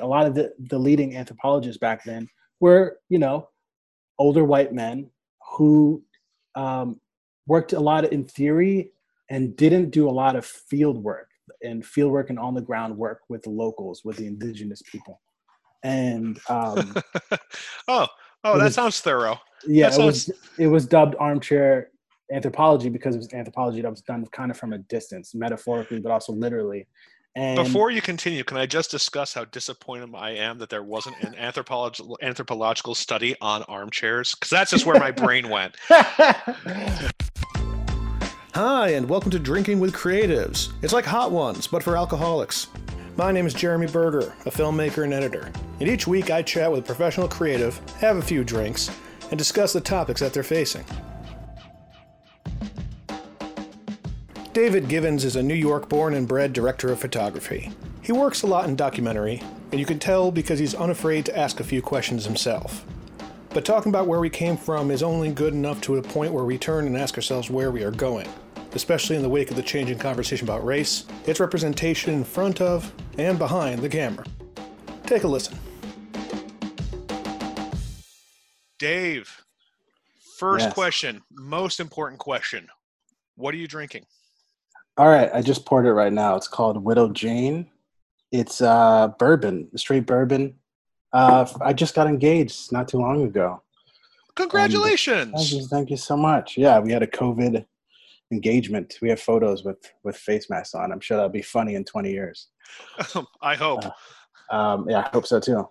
A lot of the, the leading anthropologists back then were, you know, older white men who um, worked a lot in theory and didn't do a lot of field work and field work and on the ground work with the locals, with the indigenous people. And um, oh, oh, that was- sounds thorough. yeah, That it was it was dubbed armchair anthropology because it was anthropology that was done kind of from a distance, metaphorically, but also literally. And Before you continue, can I just discuss how disappointed I am that there wasn't an anthropological anthropological study on armchairs? Because that's just where my brain went. Hi, and welcome to Drinking with Creatives. It's like Hot Ones, but for alcoholics. My name is Jeremy Berger, a filmmaker and editor. And each week I chat with a professional creative, have a few drinks, and discuss the topics that they're facing. David Givens is a New York born and bred director of photography. He works a lot in documentary, and you can tell because he's unafraid to ask a few questions himself. But talking about where we came from is only good enough to a point where we turn and ask ourselves where we are going, especially in the wake of the changing conversation about race, its representation in front of and behind the camera. Take a listen. Dave, first Yes. question, most important question. What are you drinking? All right, I just poured it right now. It's called Widow Jane. It's uh, bourbon, straight bourbon. Uh, I just got engaged not too long ago. Thank Congratulations! you, thank you so much. Yeah, we had a COVID engagement. We have photos with with face masks on. I'm sure that'll be funny in 20 years. I hope. Uh, Um, yeah, I hope so too.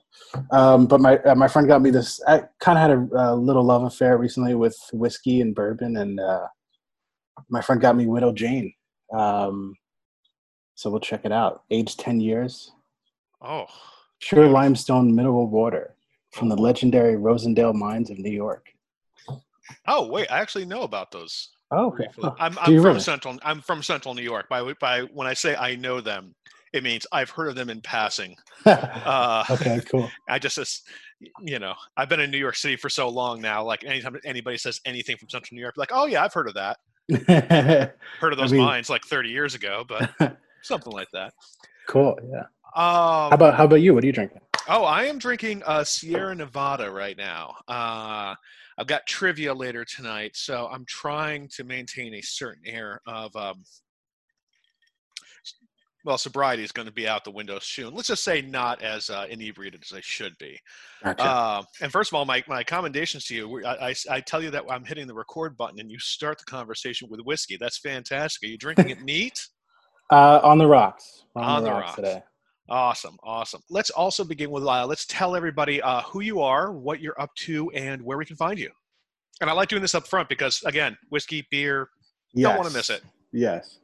Um, but my uh, my friend got me this. I kind of had a, a little love affair recently with whiskey and bourbon, and uh, my friend got me Widow Jane. Um, so we'll check it out. Aged 10 years, oh, pure limestone mineral water from the legendary Rosendale mines of New York. oh, wait! I actually know about those. Oh, okay. I'm, I'm from really? central. I'm from central New York. By by, when I say I know them, it means I've heard of them in passing. Uh, okay, cool. I just, you know, I've been in New York City for so long now. Like anytime anybody says anything from Central New York, like, oh yeah, I've heard of that. Heard of I those mean- mines like 30 years ago, but something like that. cool. Yeah. Um, How about how about you? What are you drinking? oh, I am drinking uh, Sierra Nevada right now. Uh, I've got trivia later tonight, so I'm trying to maintain a certain air of. Um, well, sobriety is going to be out the window soon. Let's just say not as uh, inebriated as I should be. Gotcha. Uh, and first of all, my, my commendations to you. I, I, I tell you that I'm hitting the record button and you start the conversation with whiskey. That's fantastic. Are you drinking it neat? Uh, on the rocks. We're On on, the the rocks, rocks. today. Awesome, awesome. Let's also begin with uh, let's tell everybody uh, who you are, what you're up to, and where we can find you. And I like doing this up front because, again, whiskey, beer, don't want to miss it. Yes.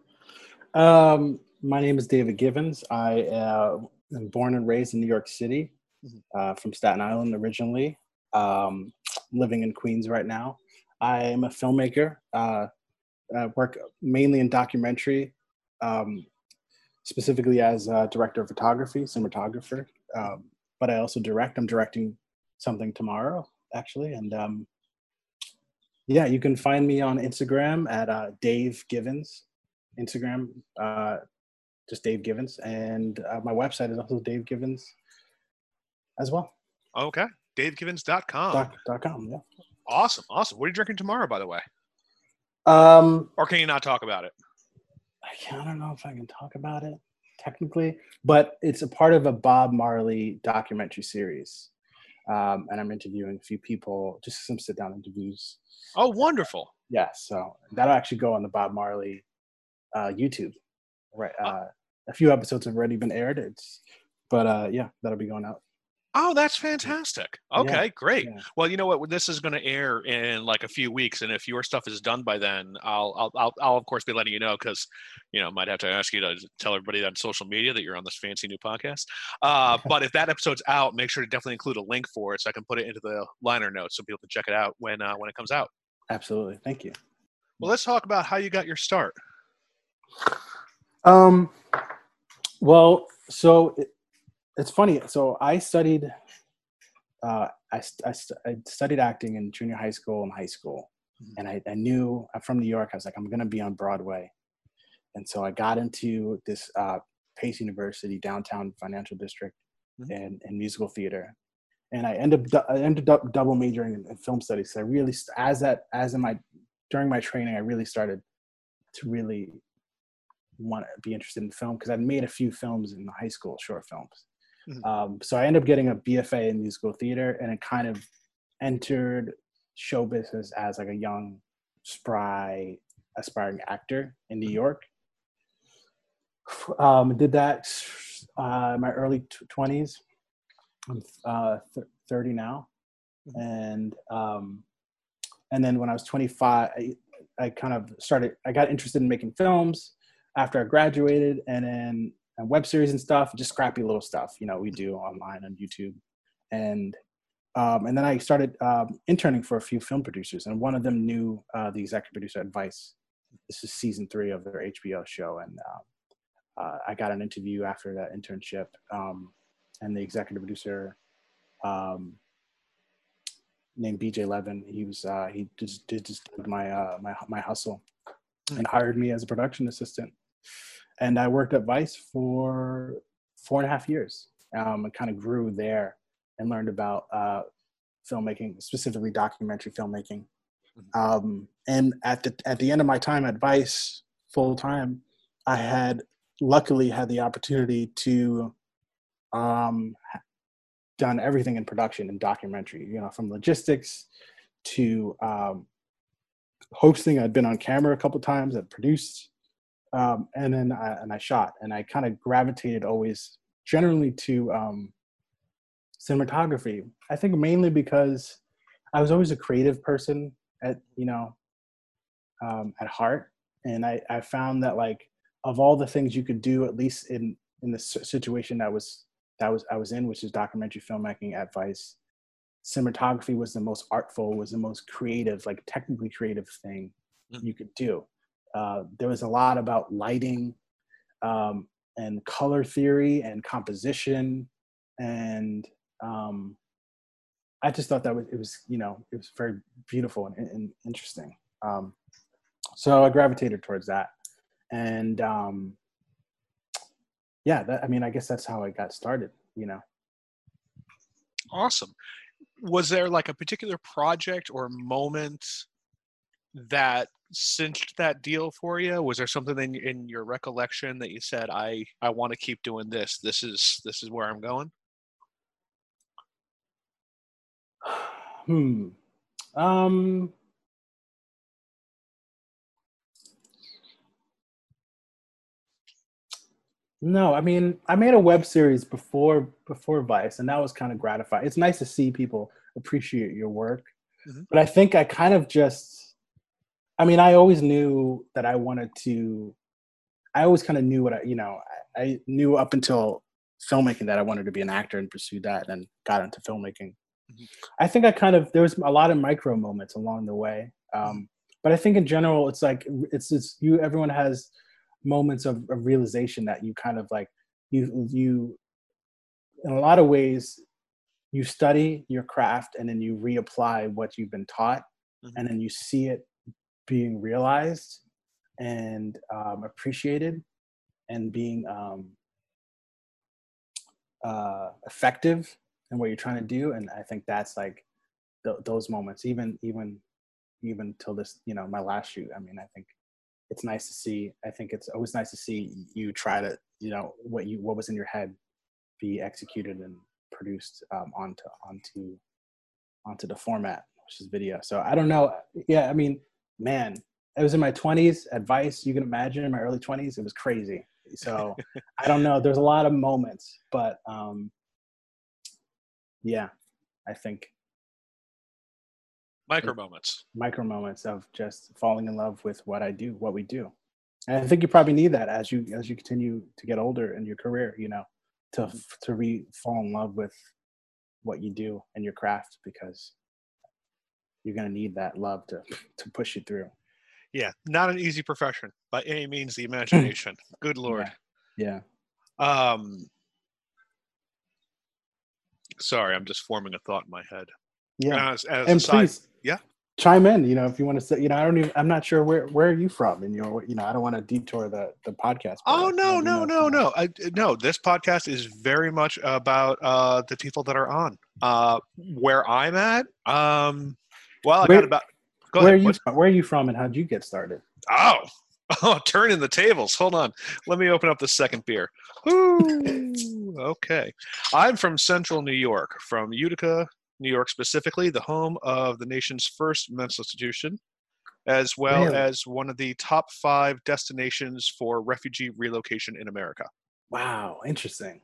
Um, my name is David Givens. I uh, am born and raised in New York City, Mhm. uh, from Staten Island originally. Um, living in Queens right now. I am a filmmaker. Uh, I work mainly in documentary, um, specifically as a director of photography, cinematographer. Um, but I also direct. I'm directing something tomorrow, actually, and um, yeah, you can find me on Instagram at uh, Dave Givens. Instagram, uh, just Dave Givens, and uh, my website is also Dave Givens as well. Okay. DaveGivens.com. Dot, dot com. Yeah. Awesome, awesome. What are you drinking tomorrow, by the way? Um, Or can you not talk about it? I, can't, I don't know if I can talk about it technically, but it's a part of a Bob Marley documentary series, um, and I'm interviewing a few people, just some sit down interviews. Oh, wonderful. Yeah, so that'll actually go on the Bob Marley uh, YouTube. Right. Uh, a few episodes have already been aired. It's, but uh, yeah, that'll be going out. Oh, that's fantastic. Okay, great. yeah. Well, you know what? This is going to air in like a few weeks, and if your stuff is done by then, I'll I'll I'll, I'll of course be letting you know because you know might have to ask you to tell everybody on social media that you're on this fancy new podcast. Uh, but if that episode's out, make sure to definitely include a link for it so I can put it into the liner notes so people can check it out when uh, when it comes out. Absolutely. Thank you. Well, let's talk about how you got your start. Um, well, so it, it's funny. So I studied, uh, I, I, st- I studied acting in junior high school and high school. Mhm. And I, I knew I'm from New York. I was like, I'm going to be on Broadway. And so I got into this uh, Pace University downtown financial district mm-hmm. in, in musical theater, and I ended up I ended up double majoring in, in film studies. So I really, as that as in my during my training, I really started to really want to be interested in film because I'd made a few films in high school, short films. Mm-hmm. Um, so I ended up getting a BFA in musical theater, and it kind of entered show business as like a young, spry, aspiring actor in New mm-hmm. York. Um, did that uh, in my early twenties. I'm uh, th- 30 now, mm-hmm. and um, and then when I was 25, I, I kind of started. I got interested in making films after I graduated, and then and web series and stuff, just scrappy little stuff, you know, we do online on YouTube, and um, and then I started um, interning for a few film producers, and one of them knew uh, the executive producer at Vice. This is season three of their HBO show, and um, uh, I got an interview after that internship, um, and the executive producer um, named BJ Levin. He was uh, he just did just my uh, my my hustle and hired me as a production assistant. And I worked at Vice for four and a half years. Um, and kind of grew there and learned about uh, filmmaking, specifically documentary filmmaking. Mm-hmm. Um, and at the at the end of my time at Vice full time, I had luckily had the opportunity to um, done everything in production and documentary. You know, from logistics to um, hosting. I'd been on camera a couple times. I'd produced, um, and then I, and I shot. And I kind of gravitated always generally to um, cinematography. I think mainly because I was always a creative person at you know um, at heart, and I I found that like of all the things you could do, at least in in the situation that was that was I was in, which is documentary filmmaking at Vice, cinematography was the most artful, was the most creative, like technically creative thing mm-hmm. you could do. Uh, there was a lot about lighting um, and color theory and composition, and um, I just thought that was, it was you know it was very beautiful and, and interesting. Um, so I gravitated towards that, and um, yeah, that, I mean, I guess that's how I got started. You know. Awesome was there like a particular project or moment that cinched that deal for you? Was there something in, in your recollection that you said i i want to keep doing this. This is this is where i'm going hmm. Um No, I mean, I made a web series before before Vice, and that was kind of gratifying. It's nice to see people appreciate your work, mm-hmm. but I think I kind of just, I mean, I always knew that I wanted to. I always kind of knew what I, you know, I, I, knew up until filmmaking that I wanted to be an actor and pursue that, and got into filmmaking. Mm-hmm. I think I kind of there was a lot of micro moments along the way, um, but I think in general, it's like it's it's you. Everyone has moments of, of realization that you kind of like you you in a lot of ways you study your craft and then you reapply what you've been taught mm-hmm. and then you see it being realized and um, appreciated and being um, uh, effective in what you're trying to do and i think that's like th- those moments even even even till this you know my last shoot i mean i think it's nice to see. I think it's always nice to see you try to, you know, what you what was in your head be executed and produced um, onto onto onto the format, which is video. So I don't know. Yeah, I mean, man, I was in my 20s. Advice you can imagine in my early 20s, it was crazy. So I don't know. There's a lot of moments, but um, yeah, I think micro moments. Micro moments of just falling in love with what i do what we do. And i think you probably need that as you as you continue to get older in your career you know to to re fall in love with what you do and your craft because you're going to need that love to to push you through. Yeah not an easy profession by any means the imagination. Good lord. Yeah. yeah um sorry i'm just forming a thought in my head. Yeah. As, as and please yeah chime in. You know, if you want to say, you know, I don't even. I'm not sure where where are you from, and you know, you know, I don't want to detour the the podcast. Oh no, no, no, no, I, no. This podcast is very much about uh the people that are on. Uh, where I'm at, um, well, I Where- got about. Go where ahead. are you What- from? Where are you from, and how'd you get started? Oh, oh, turning the tables. Hold on. Let me open up the second beer. Ooh, okay. I'm from central New York, from Utica, New York specifically, the home of the nation's first mental institution, as well Really? as one of the top five destinations for refugee relocation in America. Wow, interesting.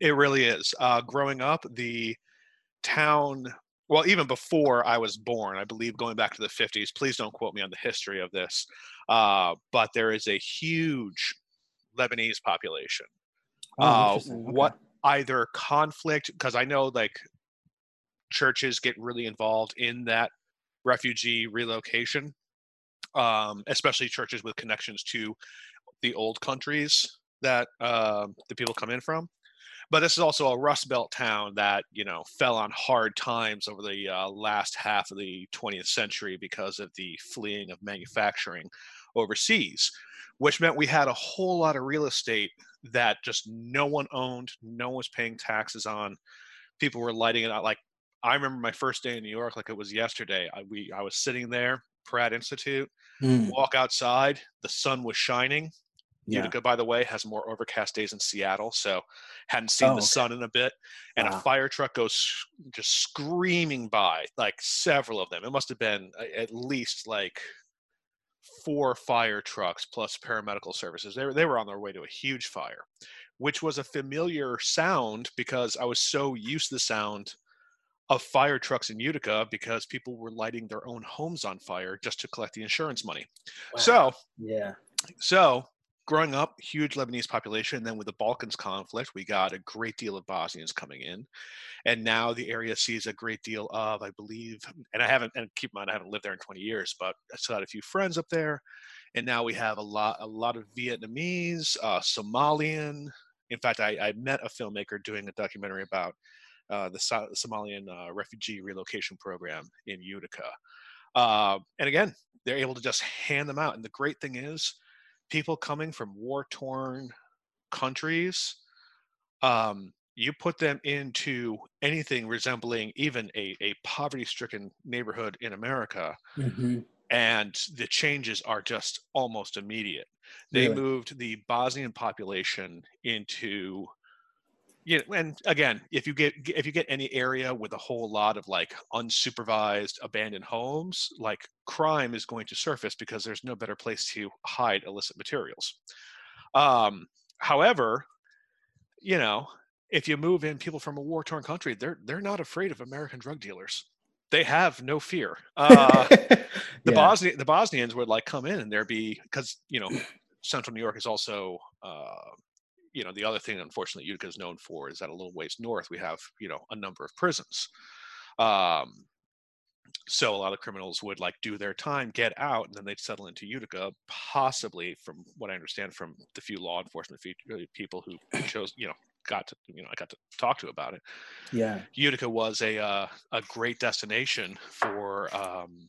It really is. Uh, growing up, the town, well, even before I was born, I believe going back to the 50s, please don't quote me on the history of this, uh, but there is a huge Lebanese population. Oh, Uh. Okay. what either conflict, because I know like churches get really involved in that refugee relocation, um, especially churches with connections to the old countries that um the people come in from. But this is also a Rust Belt town that you know fell on hard times over the uh, last half of the 20th century because of the fleeing of manufacturing overseas, which meant we had a whole lot of real estate that just no one owned, no one was paying taxes on. People were lighting it out. Like I remember my first day in New York, like it was yesterday. I, we I was sitting there, Pratt Institute, Mm, walk outside, the sun was shining. yeah. Utica, by the way, has more overcast days in Seattle, so hadn't seen Oh, the okay. sun in a bit. And Wow. a fire truck goes just screaming by, like several of them. It must have been at least like four fire trucks plus paramedical services. They were they were on their way to a huge fire, which was a familiar sound because I was so used to the sound of fire trucks in Utica because people were lighting their own homes on fire just to collect the insurance money. Wow. So yeah. so, growing up, huge Lebanese population. Then with the Balkans conflict, we got a great deal of Bosnians coming in, and now the area sees a great deal of, I believe, and I haven't, and keep in mind, I haven't lived there in 20 years, but I still had a few friends up there, and now we have a lot, a lot of Vietnamese, uh, Somalian. In fact, I, I met a filmmaker doing a documentary about uh, the So- Somalian uh, refugee relocation program in Utica. Uh, and again, they're able to just hand them out. And the great thing is, people coming from war torn countries, um, you put them into anything resembling even a, a poverty stricken neighborhood in America, Mhm. and the changes are just almost immediate. They moved the Bosnian population into you know, and again, if you get if you get any area with a whole lot of like unsupervised abandoned homes, like crime is going to surface because there's no better place to hide illicit materials. Um, however, you know, if you move in people from a war torn country, they're they're not afraid of American drug dealers. They have no fear. Uh, the Yeah. Bosnian the Bosnians would like come in and there be because you know Central New York is also uh, you know the other thing unfortunately Utica is known for is that a little ways north we have you know a number of prisons. Um, so a lot of criminals would like do their time, get out, and then they'd settle into Utica. Possibly, from what I understand from the few law enforcement uh, people who chose, you know, got to, you know, I got to talk to about it. yeah. Utica was a uh, a great destination for um,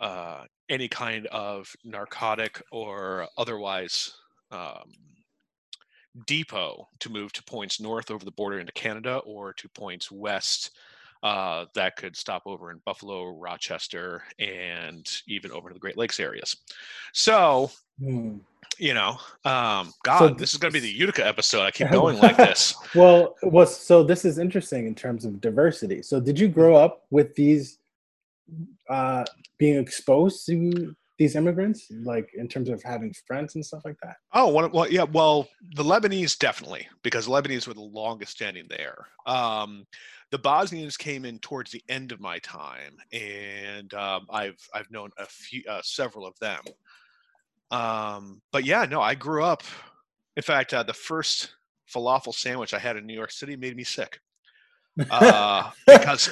uh, any kind of narcotic or otherwise um, depot to move to points north over the border into Canada or to points west uh, that could stop over in Buffalo, Rochester, and even over to the Great Lakes areas. So Hmm. you know, um, God, this is going to be the Utica episode. I keep going like this. Well, was so this is interesting in terms of diversity. So did you grow up with these uh being exposed to these immigrants like in terms of having friends and stuff like that? Oh, well, yeah, well, the Lebanese definitely, because Lebanese were the longest standing there. Um, the Bosnians came in towards the end of my time, and um, I've I've known a few, uh, several of them. Um, but yeah, no, I grew up. In fact, uh, the first falafel sandwich I had in New York City made me sick. Uh, because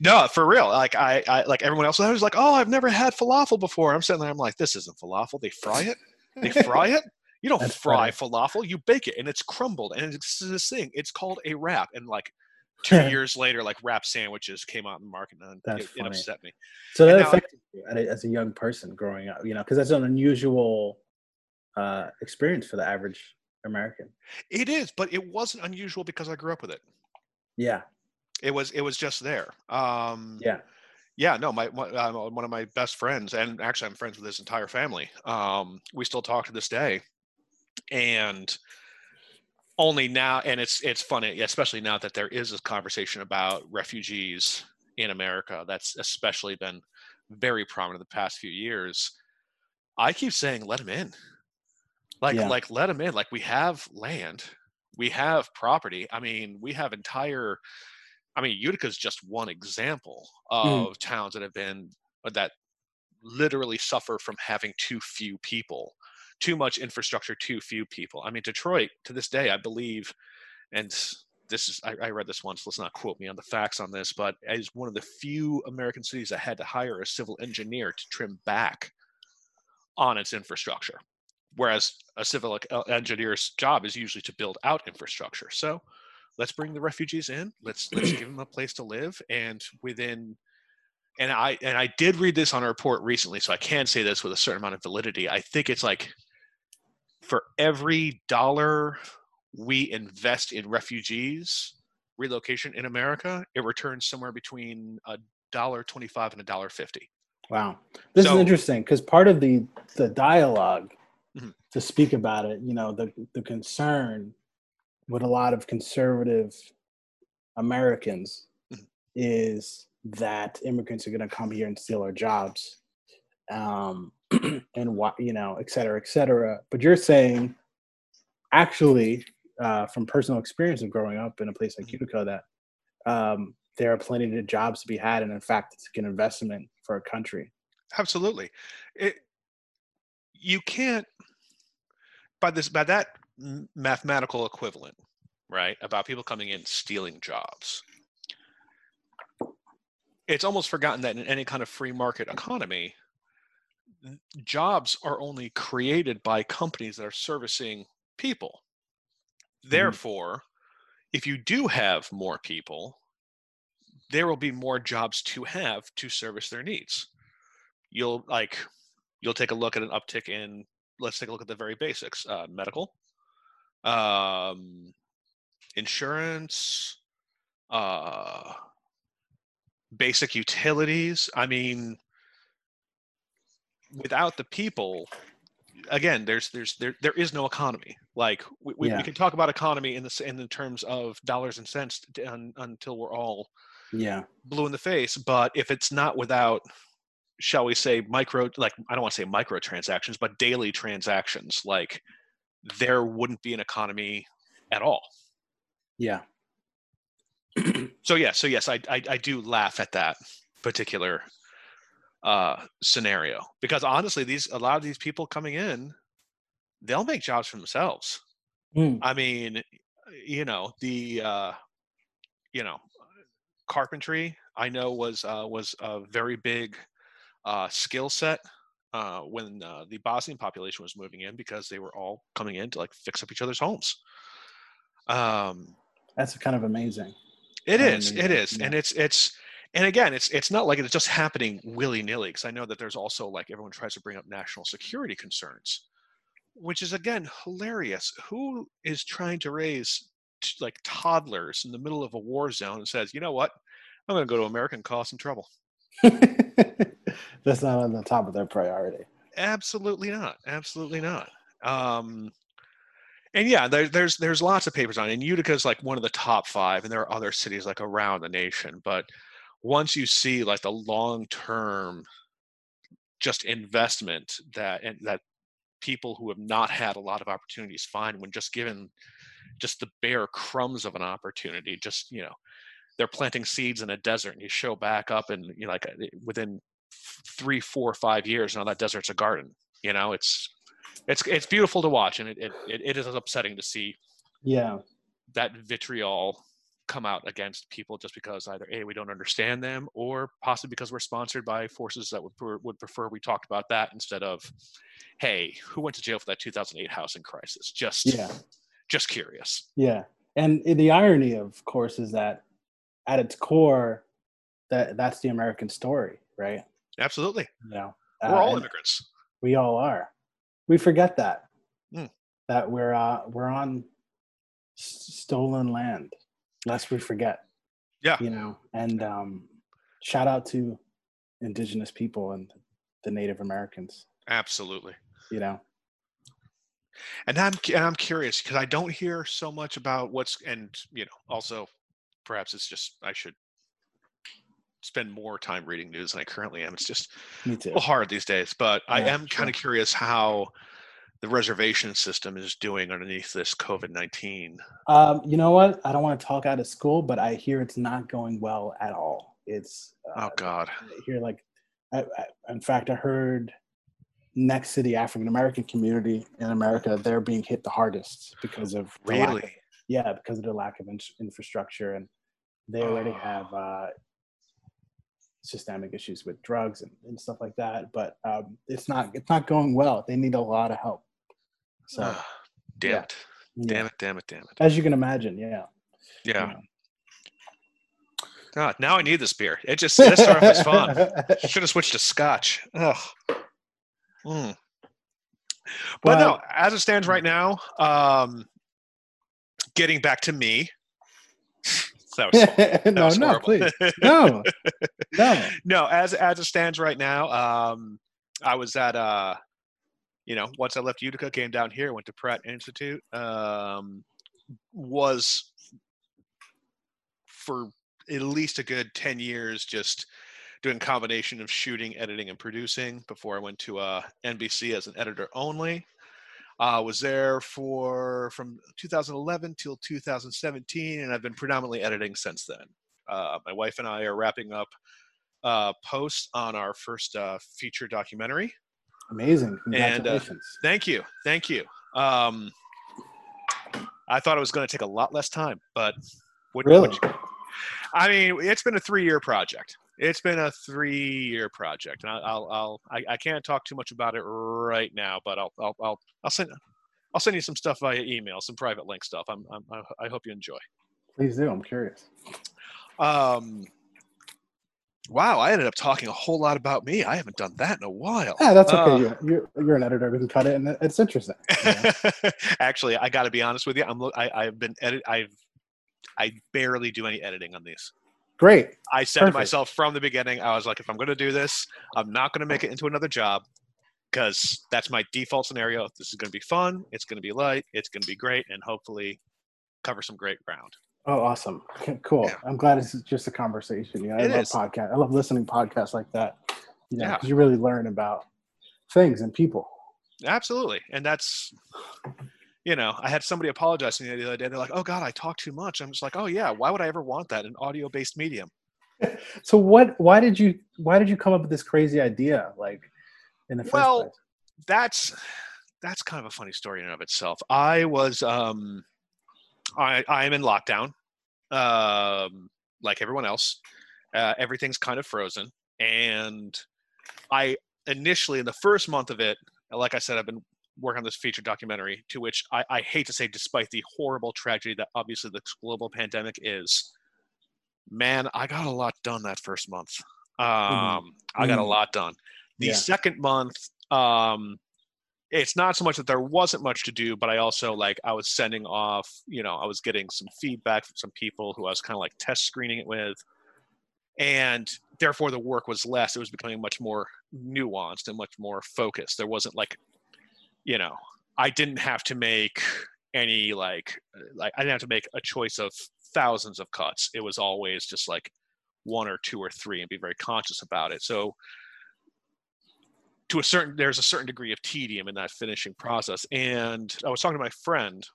no, for real. Like I, I, like everyone else, I was like, oh, I've never had falafel before. I'm sitting there, I'm like, this isn't falafel. They fry it. They fry it. You don't That's fry falafel. You bake it, and it's crumbled, and it's this thing. It's called a wrap, and like two years later, like wrap sandwiches came out in the market, and it, it upset me. So And that now- affected you as a young person growing up, you know, because that's an unusual uh, experience for the average American. It is, but it wasn't unusual because I grew up with it. Yeah, It was it was just there. Um, yeah, yeah no my one, uh, one of my best friends and actually i'm friends with his entire family. Um we still talk to this day. And only now and it's it's funny especially now that there is this conversation about refugees in america that's especially been very prominent the past few years i keep saying let them in. Like Yeah. like let them in. Like we have land we have property. I mean we have entire I mean, Utica is just one example Mm. of towns that have been uh, that literally suffer from having too few people, too much infrastructure, too few people. I mean, Detroit to this day, I believe, and this is I, I read this once. Let's not quote me on the facts on this, but is one of the few American cities that had to hire a civil engineer to trim back on its infrastructure, whereas a civil uh, engineer's job is usually to build out infrastructure. So let's bring the refugees in let's let's give them a place to live and within and i and i did read this on a report recently so i can say this with a certain amount of validity i think it's like for every dollar we invest in refugees relocation in america it returns somewhere between a dollar 25 and a dollar 50 wow. This So- is interesting because part of the the dialogue Mhm. to speak about it, you know, the the concern with a lot of conservative Americans Mhm. is that immigrants are going to come here and steal our jobs, um, and what you know, et cetera, et cetera. But you're saying, actually, uh, from personal experience of growing up in a place like Mhm. Utica, that um, there are plenty of jobs to be had, and in fact, it's an investment for a country. absolutely it you can't by this by that mathematical equivalent right about people coming in stealing jobs. It's almost forgotten that in any kind of free market economy jobs are only created by companies that are servicing people. Therefore if you do have more people there will be more jobs to have to service their needs. You'll like you'll take a look at an uptick in let's take a look at the very basics uh, medical um, insurance uh, basic utilities i mean without the people again there's there's there there is no economy like we, we, Yeah. we can talk about economy in the in the terms of dollars and cents un, until we're all Yeah, blue in the face but if it's not without shall we say micro like i don't want to say micro transactions but daily transactions like there wouldn't be an economy at all. Yeah, so yeah so yes i i, I do laugh at that particular uh scenario because honestly these a lot of these people coming in they'll make jobs for themselves. Mm, I mean, you know, the uh, you know, carpentry I know was uh, was a very big uh, skill set uh, when uh, the Bosnian population was moving in because they were all coming in to like fix up each other's homes. Um, that's kind of amazing. it I is, mean, it is, yeah. and it's it's and again, it's it's not like it's just happening willy nilly because I know that there's also like everyone tries to bring up national security concerns, which is again hilarious. Who is trying to raise t- like toddlers in the middle of a war zone and says, you know what, I'm going to go to America and cause some trouble? that's not on the top of their priority. Absolutely not. Absolutely not. Um, and yeah, there, there's there's lots of papers on it. And Utica is like one of the top five, and there are other cities like around the nation. But once you see like the long term, just investment that and that people who have not had a lot of opportunities find when just given just the bare crumbs of an opportunity, just you know, they're planting seeds in a desert, and you show back up, and you know, like uh, within three, four, five years, now that desert's a garden. You know, it's it's it's beautiful to watch, and it it, it, it is upsetting to see Yeah, that vitriol come out against people just because either a we don't understand them or possibly because we're sponsored by forces that would would prefer we talked about that instead of hey who went to jail for that 2008 housing crisis just yeah, just curious yeah. And the irony, of course, is that at its core, that that's the American story, right? Absolutely. You know, We're uh, all immigrants. we all are. We forget that Hmm. that we're uh, we're on s- stolen land, lest we forget. Yeah. you know, and um, shout out to indigenous people and the Native Americans. Absolutely. You know, And I'm and I'm curious because I don't hear so much about what's and you know also perhaps it's just I should spend more time reading news than I currently am. It's just me a too. little hard these days, but I Yeah, am kind of curious how the reservation system is doing underneath this COVID nineteen. Um, you know what? I don't want to talk out of school, but I hear it's not going well at all. It's uh, Oh God. I hear like, I, I, in fact, I heard next to the African American community in America, they're being hit the hardest because of the lack of- Really? Yeah, because of the lack of in- infrastructure, and they already Oh. have uh, systemic issues with drugs and, and stuff like that. But um, it's not it's not going well. They need a lot of help. So Ah, damn yeah. it. yeah. Damn it, damn it, damn it. as you can imagine, yeah. Yeah. know. God, now I need this beer. It just started off as fun. Should have switched to scotch. Ugh. Mm. But no, as it stands right now, um, getting back to me. that was, that no, was no, please, no, no. no, as as it stands right now, um, I was at uh, you know, once I left Utica, came down here, went to Pratt Institute, um, was for at least a good ten years just doing combination of shooting, editing, and producing before I went to uh, NBC as an editor only. Uh, was there for from 2011 till 2017, and I've been predominantly editing since then. Uh, my wife and I are wrapping up uh, posts on our first uh, feature documentary. Amazing. And, uh, Congratulations. Thank you, thank you. Um, I thought it was going to take a lot less time, but what, really? what- I mean, it's been a three-year project. It's been a three-year project, and I- I'll, I'll, I, I can't talk too much about it right now, but I'll, I'll, I'll, I'll send, I'll send you some stuff via email, some private link stuff. I'm, I'm I- hope you enjoy. Please do. I'm curious. Um, wow, I ended up talking a whole lot about me. I haven't done that in a while. Yeah, that's okay. Uh, you're, you're you're an editor. We can cut it, and it's interesting. Actually, I got to be honest with you. I'm. I, I've been edit. I've. I barely do any editing on these. Great. I said to myself from the beginning, I was like, if I'm going to do this, I'm not going to make it into another job because that's my default scenario. This is going to be fun. It's going to be light. It's going to be great, and hopefully cover some great ground. Oh, awesome. Okay, cool. Yeah. I'm glad it's just a conversation. Know, I It love is. podcast. I love listening to podcasts like that. You know, Yeah. because you really learn about things and people. Absolutely, and that's. You know, I had somebody apologize to me the other day. They're like, "Oh God, I talk too much." I'm just like, "Oh yeah, why would I ever want that An audio-based medium?" So what? Why did you? Why did you come up with this crazy idea? Like, in the first Well, place? that's that's kind of a funny story in and of itself. I was um I I am in lockdown. Um like everyone else. Uh, everything's kind of frozen and I initially in the first month of it, like I said I've been working on this feature documentary to which I, I hate to say despite the horrible tragedy that obviously the global pandemic is man, I got a lot done that first month. Um I got a Mhm. lot done. The Yeah. second month um it's not so much that there wasn't much to do but i also like i was sending off you know i was getting some feedback from some people who i was kind of like test screening it with and therefore the work was less it was becoming much more nuanced and much more focused there wasn't like you know i didn't have to make any like like i didn't have to make a choice of thousands of cuts. It was always just like one or two or three and be very conscious about it. So to a certain there's a certain degree of tedium in that finishing process. And i was talking to my friend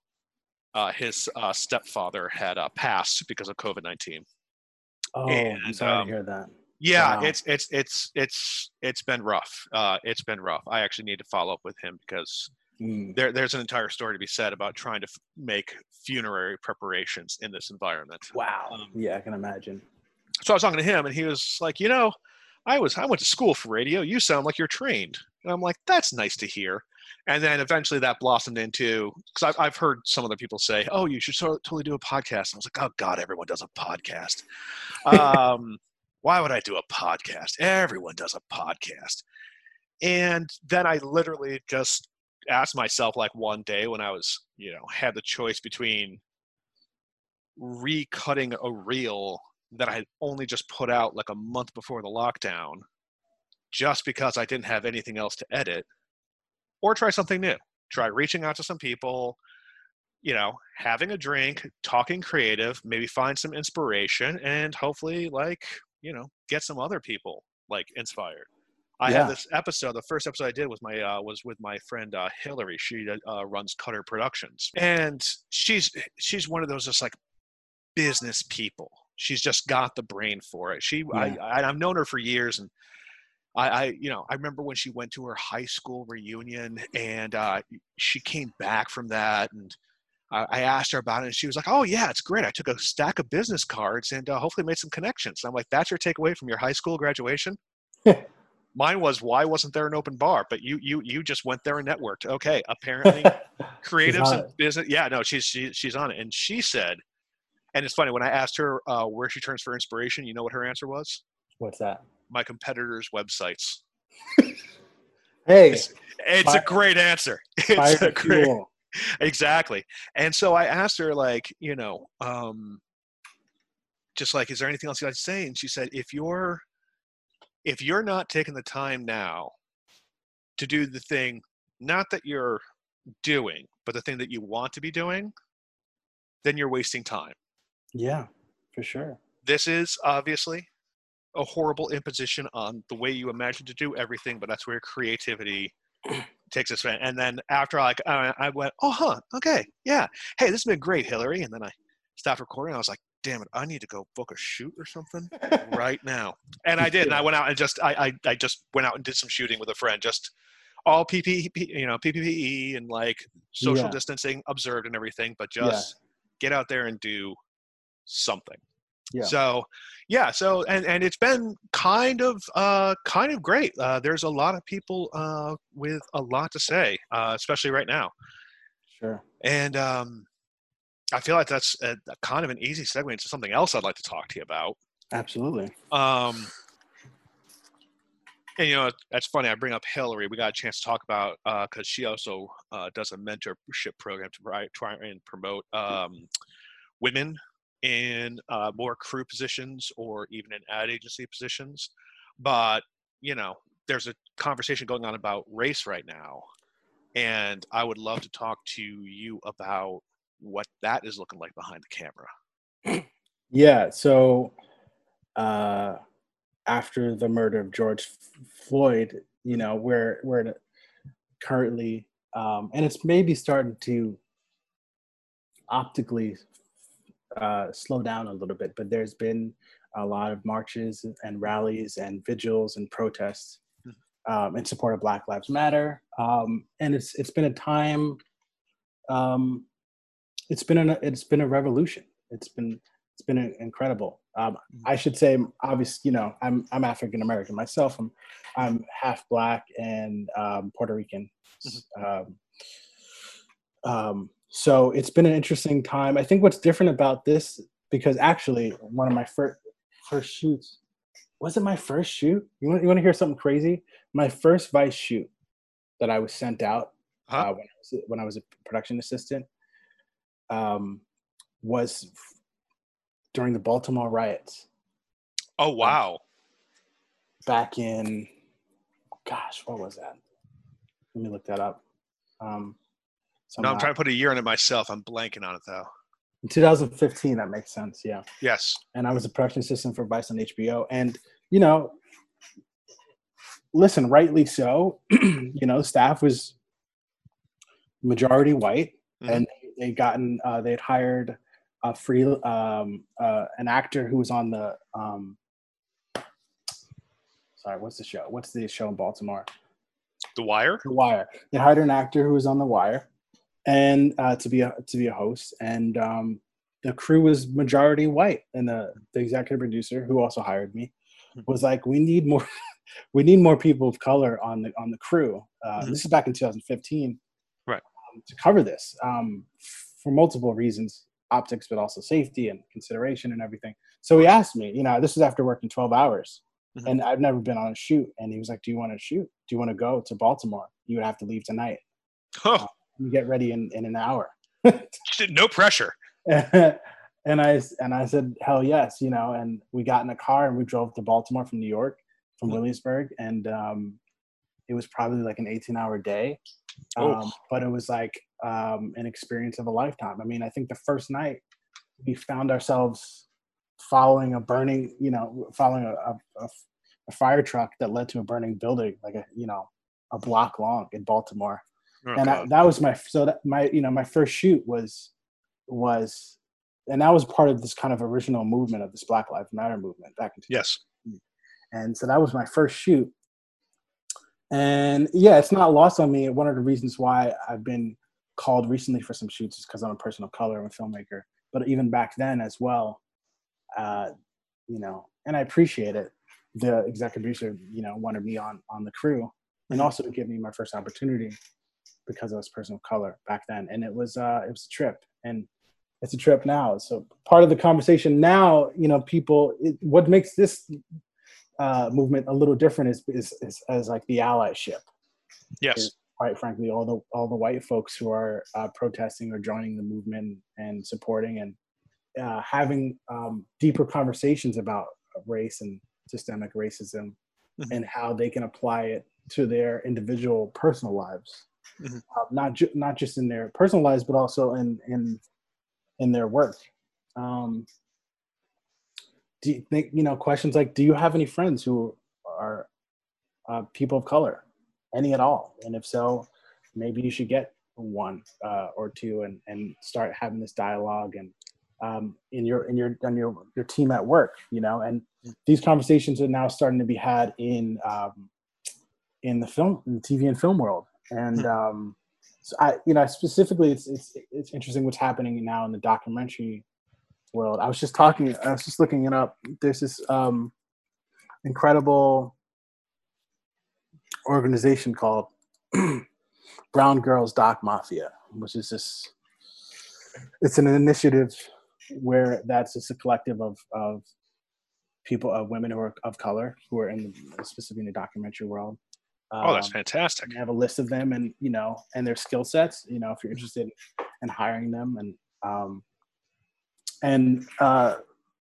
uh, his uh, stepfather had uh, passed because of covid-19 Oh, I'm sorry um, to hear that. yeah Wow. it's it's it's it's it's been rough. Uh, it's been rough. I actually need to follow up with him because Mm. there, there's an entire story to be said about trying to f- make funerary preparations in this environment Wow. um, yeah, I can imagine. so I was talking to him, and he was like, "You know, I was I went to school for radio. You sound like you're trained." And I'm like, "That's nice to hear." and then eventually that blossomed into because I've, I've heard some other people say oh you should so, totally do a podcast and i was like oh god everyone does a podcast um, why would i do a podcast everyone does a podcast and then i literally just asked myself like one day when i was you know had the choice between recutting a reel that i had only just put out like a month before the lockdown just because i didn't have anything else to edit or try something new. Try reaching out to some people, you know, having a drink, talking creative, maybe find some inspiration, and hopefully, like, you know, get some other people like inspired. I yeah. had this episode. The first episode I did was my uh, was with my friend uh, Hillary. She uh, runs Cutter Productions, and she's she's one of those just like business people. She's just got the brain for it. She yeah. I, I've known her for years, and I, I, you know, I remember when she went to her high school reunion and uh, she came back from that and I, I asked her about it and she was like, oh yeah, it's great. I took a stack of business cards and uh, hopefully made some connections. And I'm like, that's your takeaway from your high school graduation? Mine was, why wasn't there an open bar? But you, you, you just went there and networked. Okay. Apparently creatives and business. Yeah, no, she's, she, she's on it. And she said, and it's funny when I asked her uh, where she turns for inspiration, you know what her answer was? What's that? my competitors' websites. hey, it's, it's a great answer. It's a great, exactly. And so I asked her, like, you know, um, just like, is there anything else you'd like to say? And she said, if you're if you're not taking the time now to do the thing, not that you're doing, but the thing that you want to be doing, then you're wasting time. Yeah, for sure. This is obviously a horrible imposition on the way you imagine to do everything, but that's where creativity takes us. And then after like uh, I went, oh huh, okay, yeah, hey, this has been great, Hillary. And then I stopped recording. I was like, damn it, I need to go book a shoot or something right now. And I did. And I went out and just I, I I just went out and did some shooting with a friend, just all PPE, you know, PPE and like social yeah. distancing observed and everything, but just yeah. get out there and do something. Yeah. So, yeah. So, and and it's been kind of uh kind of great. Uh, there's a lot of people uh with a lot to say, uh, especially right now. Sure. And um, I feel like that's a, a kind of an easy segue into something else I'd like to talk to you about. Absolutely. Um. And you know, that's funny. I bring up Hillary. We got a chance to talk about uh because uh, she also uh, does a mentorship program to try, try and promote um, women in uh, more crew positions or even in ad agency positions. But, you know, there's a conversation going on about race right now. And I would love to talk to you about what that is looking like behind the camera. Yeah. So, uh, after the murder of George Floyd, you know, we're, we're currently, um, and it's maybe starting to optically uh, slow down a little bit, but there's been a lot of marches and rallies and vigils and protests hmm. um, in support of Black Lives Matter. Um, and it's it's been a time. Um, it's been an it's been a revolution. It's been it's been incredible. Um, hmm. I should say, obviously, you know, I'm I'm African American myself. I'm I'm half black and um, Puerto Rican. Mm-hmm. Um, um, so it's been an interesting time. I think what's different about this, because actually one of my first first shoots, was it my first shoot? You want, you want to hear something crazy? My first Vice shoot that I was sent out huh? uh, when, I was, when I was a production assistant um, was during the Baltimore riots. Oh wow! Back in, gosh, what was that? Let me look that up. Um, no, I'm trying to put a year on it myself. I'm blanking on it though. In 2015, that makes sense. Yeah. Yes. And I was a production assistant for Vice on HBO, and you know, listen, rightly so. you know, staff was majority white, mm-hmm. and they gotten uh, they had hired a free um, uh, an actor who was on the um, sorry, what's the show? What's the show in Baltimore? The Wire. The Wire. They hired an actor who was on The Wire, and uh, to be a to be a host. And um, the crew was majority white, and the the executive producer who also hired me hmm. was like, "We need more, we need more people of color on the on the crew. Uh, Mhm. This is back in 2015, Right. Um, to cover this um, for multiple reasons, optics, but also safety and consideration and everything. So he asked me, you know, this is after working 12 hours, Mhm. and I've never been on a shoot. And he was like, "Do you want to shoot? Do you want to go to Baltimore? You would have to leave tonight. Oh, You get ready in in an hour." no pressure. and I and I said, "Hell yes," you know. And we got in a car and we drove to Baltimore from New York, from Mhm. Williamsburg, and um, it was probably like an 18-hour day, Oh. um, but it was like um, an experience of a lifetime. I mean, I think the first night we found ourselves following a burning, you know, following a, a, a, a fire truck that led to a burning building, like a you know, a block long in Baltimore Oh, and I, that was my so that my you know my first shoot was was and that was part of this kind of original movement of this black lives matter movement back in yes. and so that was my first shoot and yeah it's not lost on me. One of the reasons why i've been called recently for some shoots is because i'm a person of color i'm a filmmaker. But even back then as well uh you know and i appreciate it. The executive producer you know wanted me on on the crew and also to give me my first opportunity because I was a person of color back then, and it was uh, it was a trip, and it's a trip now. So part of the conversation now, you know, people, it, what makes this uh, movement a little different is, is is as like the allyship. Yes. Quite frankly, all the all the white folks who are uh, protesting or joining the movement and supporting and uh, having um, deeper conversations about race and systemic racism Mhm. and how they can apply it to their individual personal lives Mhm. uh, not ju- not just in their personal lives but also in in in their work um do you think you know questions like do you have any friends who are uh, people of color? Any at all? And if so maybe you should get one uh, or two and and start having this dialogue and um, in your in your on your your team at work you know? And these conversations are now starting to be had in um, in the film in the tv and film world. And um, so I, you know, specifically, it's, it's it's interesting what's happening now in the documentary world. I was just talking, I was just looking it up. There's this um, incredible organization called Brown Girls Doc Mafia, which is this. It's an initiative where that's just a collective of of people of women who are of color who are in the, specifically in the documentary world. Oh, that's Um, fantastic. I have a list of them and you know and their skill sets you know if you're interested in hiring them and um and uh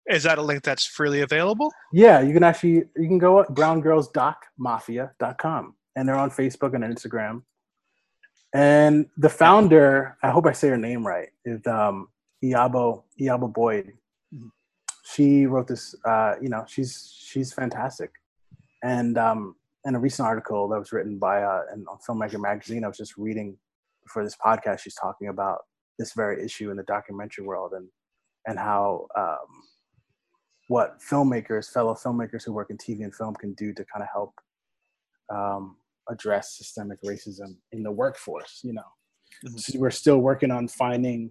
Is that a link that's freely available? yeah you can actually you can go at browngirlsdocmafia.com and they're on facebook and instagram. And the founder i hope i say her name right is um Iyabo Iyabo boyd. She wrote this uh you know she's she's fantastic. And um in a recent article that was written by uh in, on filmmaker magazine i was just reading for this podcast she's talking about this very issue in the documentary world. And and how um what filmmakers fellow filmmakers who work in tv and film can do to kind of help um address systemic racism in the workforce you know Mhm. So we're still working on finding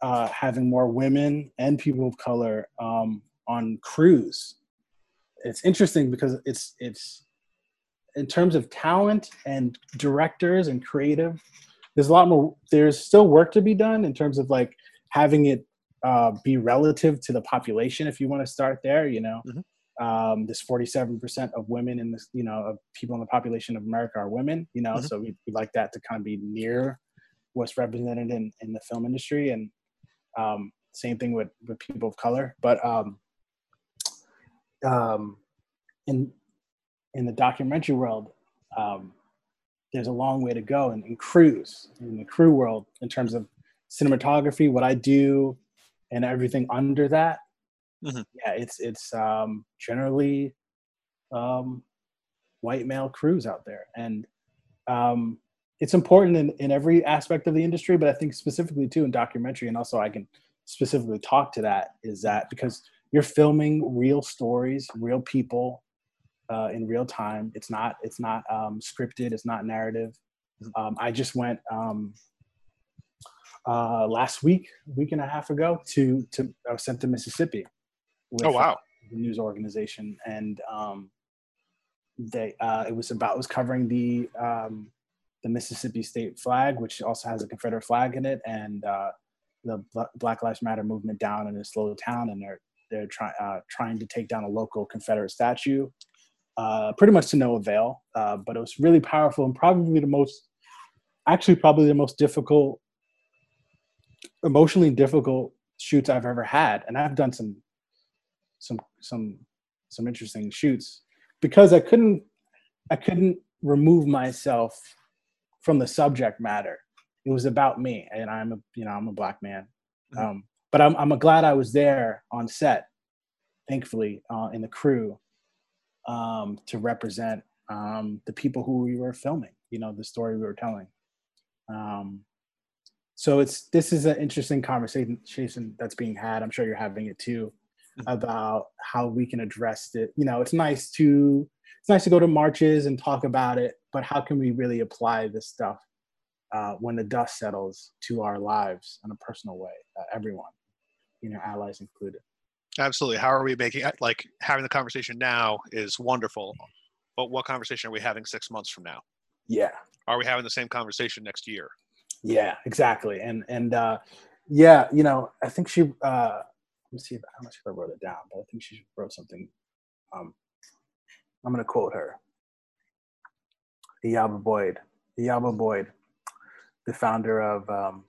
uh having more women and people of color um on crews it's interesting because it's it's in terms of talent and directors and creative there's a lot more there's still work to be done in terms of like having it uh, be relative to the population if you want to start there you know Mhm. um, this 47% of women in this you know of people in the population of america are women you know Mhm. so we, we like that to kind of be near what's represented in, in the film industry and um, same thing with, with people of color but um, um, in in the documentary world um, there's a long way to go in, in crews in the crew world in terms of cinematography what i do and everything under that Mhm. yeah it's it's um, generally um, white male crews out there. And um, it's important in, in every aspect of the industry but i think specifically too in documentary and also i can specifically talk to that is that because you're filming real stories real people uh, in real time. It's not it's not um, scripted it's not narrative. Um, i just went um, uh, last week week and a half ago to to i was sent to mississippi with, Oh wow. the news organization and um, they uh, it was about it was covering the um, the Mississippi state flag, which also has a Confederate flag in it, and uh, the Black Lives Matter movement down in this little town, and they're they're trying uh, trying to take down a local Confederate statue, uh, pretty much to no avail. Uh, but it was really powerful and probably the most, actually probably the most difficult, emotionally difficult shoots I've ever had, and I've done some, some some some interesting shoots because I couldn't I couldn't remove myself from the subject matter. It was about me, and I'm a you know I'm a black man. Mm-hmm. Um, but I'm I'm glad I was there on set, thankfully, uh, in the crew, um, to represent um, the people who we were filming. You know, the story we were telling. Um, so it's this is an interesting conversation that's being had. I'm sure you're having it too mm-hmm. about how we can address it. You know, it's nice to it's nice to go to marches and talk about it, but how can we really apply this stuff uh, when the dust settles to our lives in a personal way? Uh, everyone, you know, allies included. Absolutely. How are we making like having the conversation now is wonderful, but what conversation are we having six months from now? Yeah. Are we having the same conversation next year? Yeah, exactly. And and uh, yeah, you know, I think she. Uh, let me see if, how much if I wrote it down, but I think she wrote something. Um, I'm going to quote her. The Iyabo Boyd. Iyabo Boyd, the founder of um,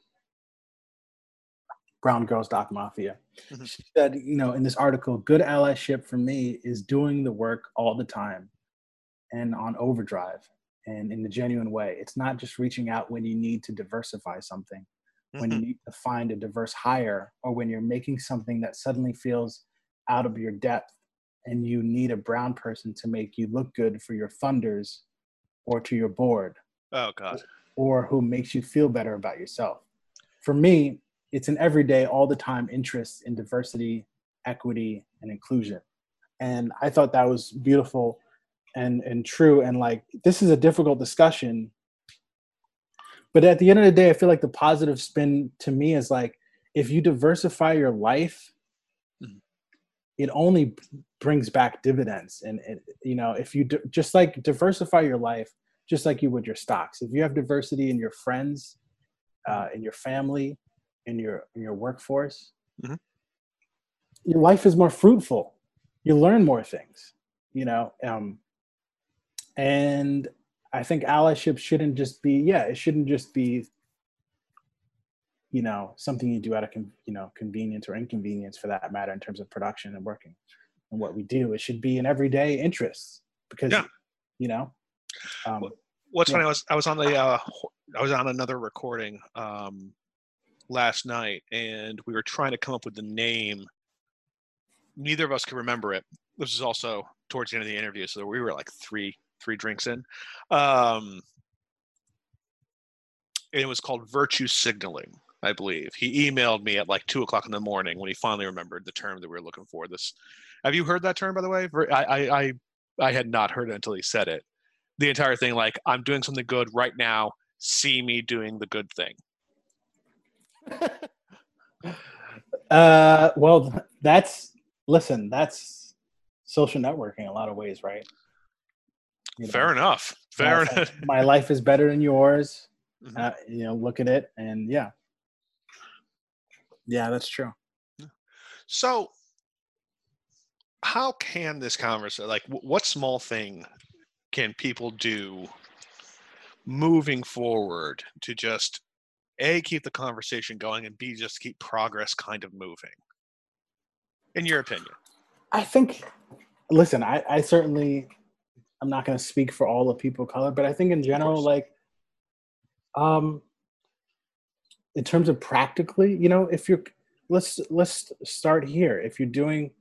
Brown Girls Doc Mafia. Mm-hmm. She said, you know, in this article, good allyship for me is doing the work all the time and on overdrive and in a genuine way. It's not just reaching out when you need to diversify something, when you mm-hmm. need to find a diverse hire, or when you're making something that suddenly feels out of your depth and you need a brown person to make you look good for your funders or to your board. Oh, God. Or who makes you feel better about yourself. For me, it's an everyday, all the time interest in diversity, equity, and inclusion. And I thought that was beautiful and, and true. And like, this is a difficult discussion. But at the end of the day, I feel like the positive spin to me is like, if you diversify your life, mm-hmm. it only brings back dividends. And, it, you know, if you just like diversify your life, just like you would your stocks, if you have diversity in your friends, uh, in your family, in your in your workforce, mm-hmm. your life is more fruitful. You learn more things, you know. Um, and I think allyship shouldn't just be yeah, it shouldn't just be you know something you do out of you know convenience or inconvenience for that matter in terms of production and working and what we do. It should be an everyday interest because yeah. you know. Um, What's yeah. funny? I was I was on the uh, I was on another recording um, last night, and we were trying to come up with the name. Neither of us could remember it. This is also towards the end of the interview, so we were like three three drinks in. Um, it was called virtue signaling, I believe. He emailed me at like two o'clock in the morning when he finally remembered the term that we were looking for. This, have you heard that term by the way? I I I, I had not heard it until he said it. The entire thing, like I'm doing something good right now. See me doing the good thing. uh, well, that's listen. That's social networking in a lot of ways, right? You know, Fair enough. Fair enough. My life is better than yours. Mm-hmm. Uh, you know, look at it, and yeah, yeah, that's true. So, how can this conversation, like, what small thing can people do moving forward to just a keep the conversation going and b just keep progress kind of moving in your opinion i think listen i, I certainly i'm not going to speak for all the people of color but i think in general like um in terms of practically you know if you're let's let's start here if you're doing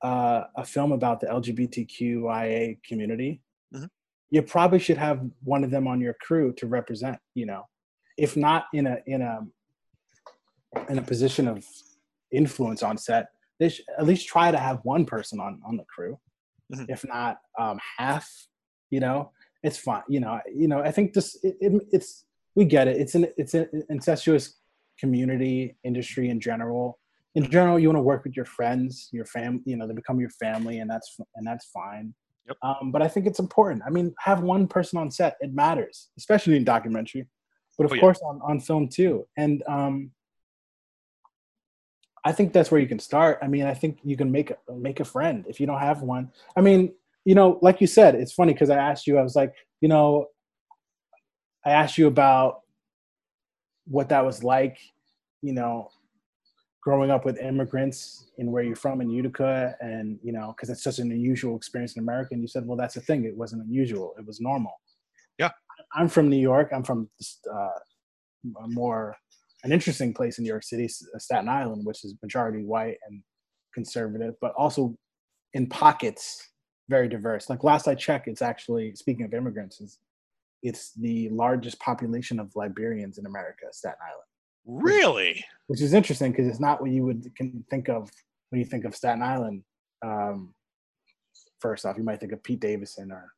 uh, a film about the lgbtqia community mm-hmm. you probably should have one of them on your crew to represent you know if not in a in a in a position of influence on set, they should at least try to have one person on on the crew. Mm-hmm. If not um, half, you know, it's fine. You know, you know. I think this it, it, it's we get it. It's an it's an incestuous community industry in general. In general, you want to work with your friends, your family. You know, they become your family, and that's and that's fine. Yep. Um, but I think it's important. I mean, have one person on set. It matters, especially in documentary, but of Oh, yeah. course on, on film too. And um, I think that's where you can start. I mean, I think you can make a, make a friend if you don't have one. I mean, you know, like you said, it's funny because I asked you. I was like, you know, I asked you about what that was like, you know, growing up with immigrants and where you're from in Utica, and you know, because it's such an unusual experience in America. And you said, well, that's the thing; it wasn't unusual; it was normal. Yeah. I'm from New York. I'm from uh, a more an interesting place in New York City, Staten Island, which is majority white and conservative, but also in pockets very diverse. Like last I checked, it's actually speaking of immigrants, is it's the largest population of Liberians in America, Staten Island Really? which is interesting because it's not what you would can think of when you think of Staten Island. Um, first off, you might think of Pete Davidson or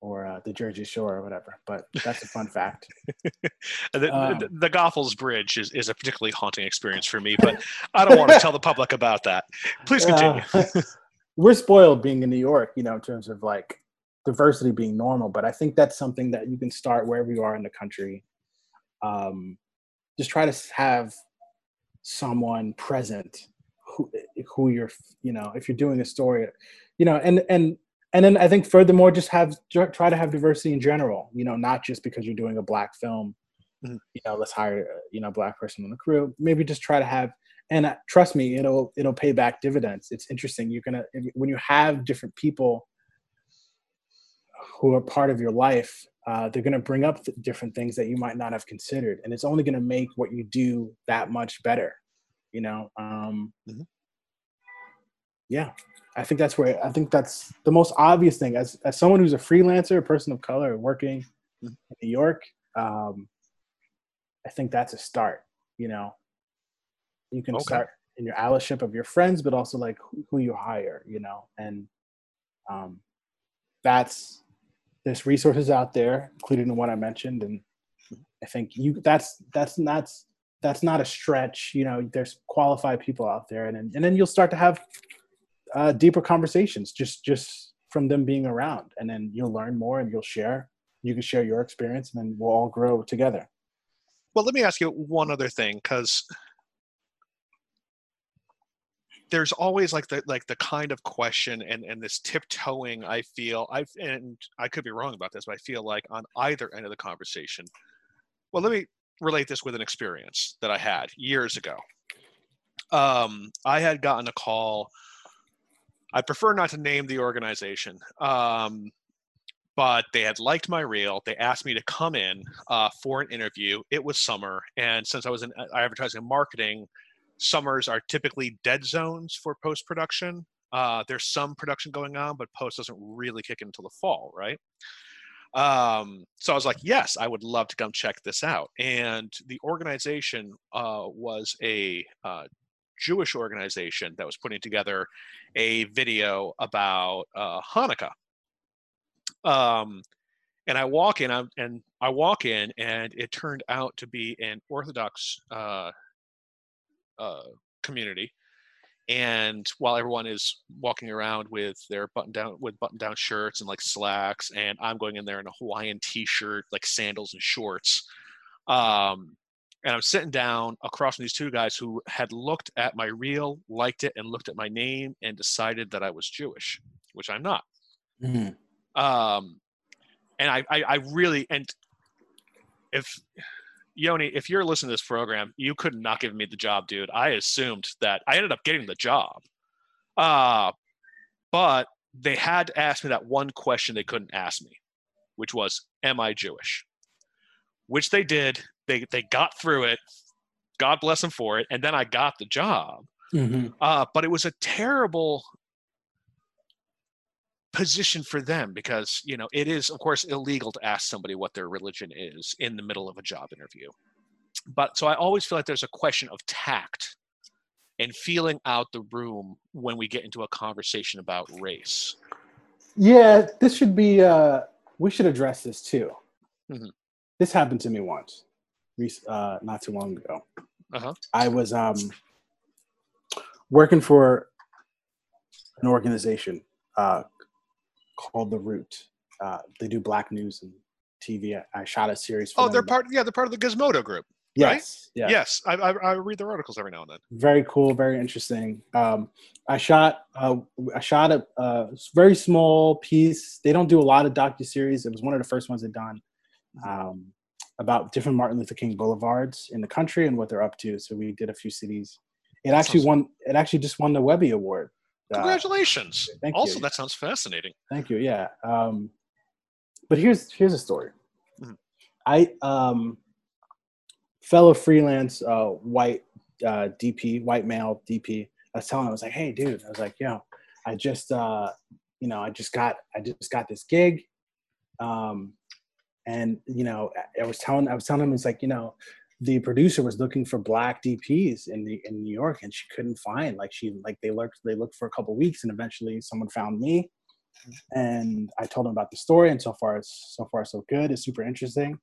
or uh, the Jersey Shore or whatever. But that's a fun fact. The, Um, the, the Goethals Bridge is, is a particularly haunting experience for me, but I don't want to tell the public about that. Please continue. Uh, we're spoiled being in New York, you know, in terms of like diversity being normal. But I think that's something that you can start wherever you are in the country. Um, just try to have someone present who who you're, you know, if you're doing a story, you know, and and and then I think furthermore, just have try to have diversity in general. You know, not just because you're doing a black film. Mhm. You know, let's hire you know a black person on the crew. Maybe just try to have and uh, trust me it'll it'll pay back dividends it's interesting you're gonna when you have different people who are part of your life uh, they're gonna bring up th- different things that you might not have considered and it's only gonna make what you do that much better you know um Mhm. yeah i think that's where i think that's the most obvious thing. As as someone who's a freelancer a person of color working in new york um i think that's a start you know? You can Okay. start in your allyship of your friends but also like who, who you hire you know? And um that's there's resources out there including the one i mentioned and i think you that's that's not that's not a stretch you know? There's qualified people out there and then, and then you'll start to have uh, deeper conversations just just from them being around and then you'll learn more and you'll share you can share your experience and then we'll all grow together Well, let me ask you one other thing, because there's always like the like the kind of question and and this tiptoeing. I feel I've and I could be wrong about this, but I feel like on either end of the conversation. Well, let me relate this with an experience that I had years ago. Um, I had gotten a call. I prefer not to name the organization. Um, but they had liked my reel. They asked me to come in uh, for an interview. It was summer, and since I was in uh, advertising and marketing, summers are typically dead zones for post production. Uh, there's some production going on, but post doesn't really kick in until the fall, right? Um, so I was like, yes, I would love to come check this out. And the organization uh, was a uh, Jewish organization that was putting together a video about uh, Hanukkah. Um and i walk in I'm, and i walk in and it turned out to be an orthodox uh uh community. And while everyone is walking around with their button down with button down shirts and like slacks and i'm going in there in a hawaiian t-shirt like sandals and shorts um and i'm sitting down across from these two guys who had looked at my reel liked it and looked at my name and decided that i was jewish which i'm not. Um and I, I i really and if yoni if you're listening to this program you could not give me the job dude. I assumed that i ended up getting the job. Uh but they had to ask me that one question they couldn't ask me which was am i jewish? Which they did they they got through it god bless them for it and then i got the job uh, but it was a terrible position for them because you know it is of course illegal to ask somebody what their religion is in the middle of a job interview but so i always feel like there's a question of tact and feeling out the room when we get into a conversation about race Yeah, this should be. Uh, we should address this too. Mhm. This happened to me once, uh, not too long ago. Uh-huh. I was um, working for an organization uh, called The Root. Uh, they do black news and TV. I, I shot a series. For Oh, them they're part. Yeah, they're part of the Gizmodo group. right? Yes, yeah. Yes, I, I, I read their articles every now and then. very cool, very interesting. Um, I shot uh, I shot a, a very small piece. They don't do a lot of docu series. It was one of the first ones they've done um, about different Martin Luther King boulevards in the country and what they're up to. So we did a few cities. It actually won. It actually just won the Webby Award. Uh, Congratulations. thank you. also, that sounds fascinating. Thank you. Yeah. Um, but here's here's a story. Mhm. I um, fellow freelance uh, white uh, DP, white male DP. I was telling him, I was like, hey, dude. I was like, yo, I just uh, you know, I just got I just got this gig. Um, and you know, I- was telling I was telling him it's like, you know, the producer was looking for black DPs in the in New York and she couldn't find like she like they looked they looked for a couple weeks and eventually someone found me and I told him about the story, and so far it's so far so good. It's super interesting,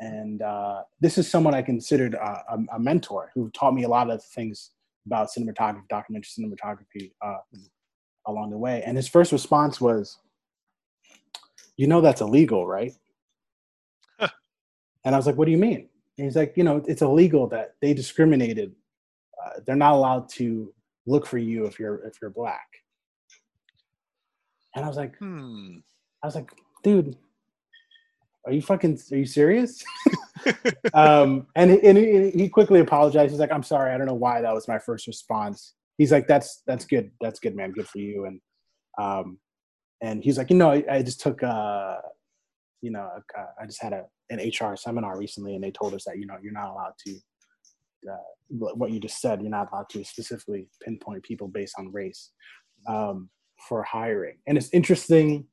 and uh, this is someone I considered uh, a, a mentor who taught me a lot of things about cinematography, documentary cinematography uh, along the way. And his first response was, "You know that's illegal, right?" And I was like, "What do you mean?" And he's like, "You know, it's illegal that they discriminated. Uh, they're not allowed to look for you if you're if you're black." And I was like, Hmm. I was like, dude, are you fucking, are you serious? um, and and he, he quickly apologized. He's like, I'm sorry, I don't know why that was my first response. He's like, that's that's good, that's good, man, good for you. And um, and he's like, you know, I, I just took, uh, you know, I just had a an HR seminar recently, and they told us that you know you're not allowed to. Uh, what you just said, you're not allowed to specifically pinpoint people based on race um, for hiring, and it's interesting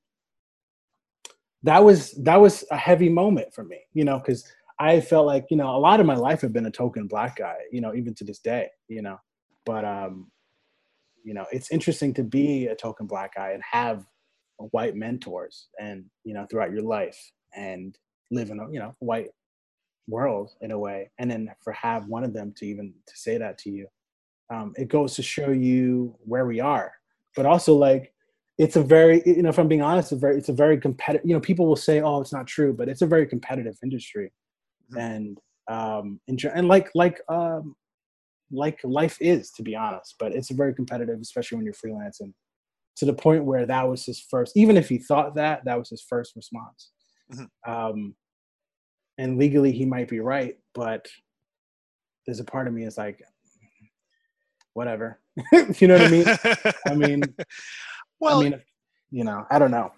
that was that was a heavy moment for me you know because i felt like you know a lot of my life have been a token black guy you know even to this day you know but um you know it's interesting to be a token black guy and have white mentors and you know throughout your life and live in a you know white world in a way. And then for have one of them to even to say that to you um, it goes to show you where we are. But also like it's a very you know if i'm being honest it's a very it's a very competitive you know people will say oh it's not true but it's a very competitive industry. Mhm. and um and, and like like um like life is to be honest but it's very competitive especially when you're freelancing to the point where that was his first even if he thought that that was his first response Mhm. um and legally he might be right but there's a part of me is like whatever you know what i mean i mean well, I mean, you know, I don't know.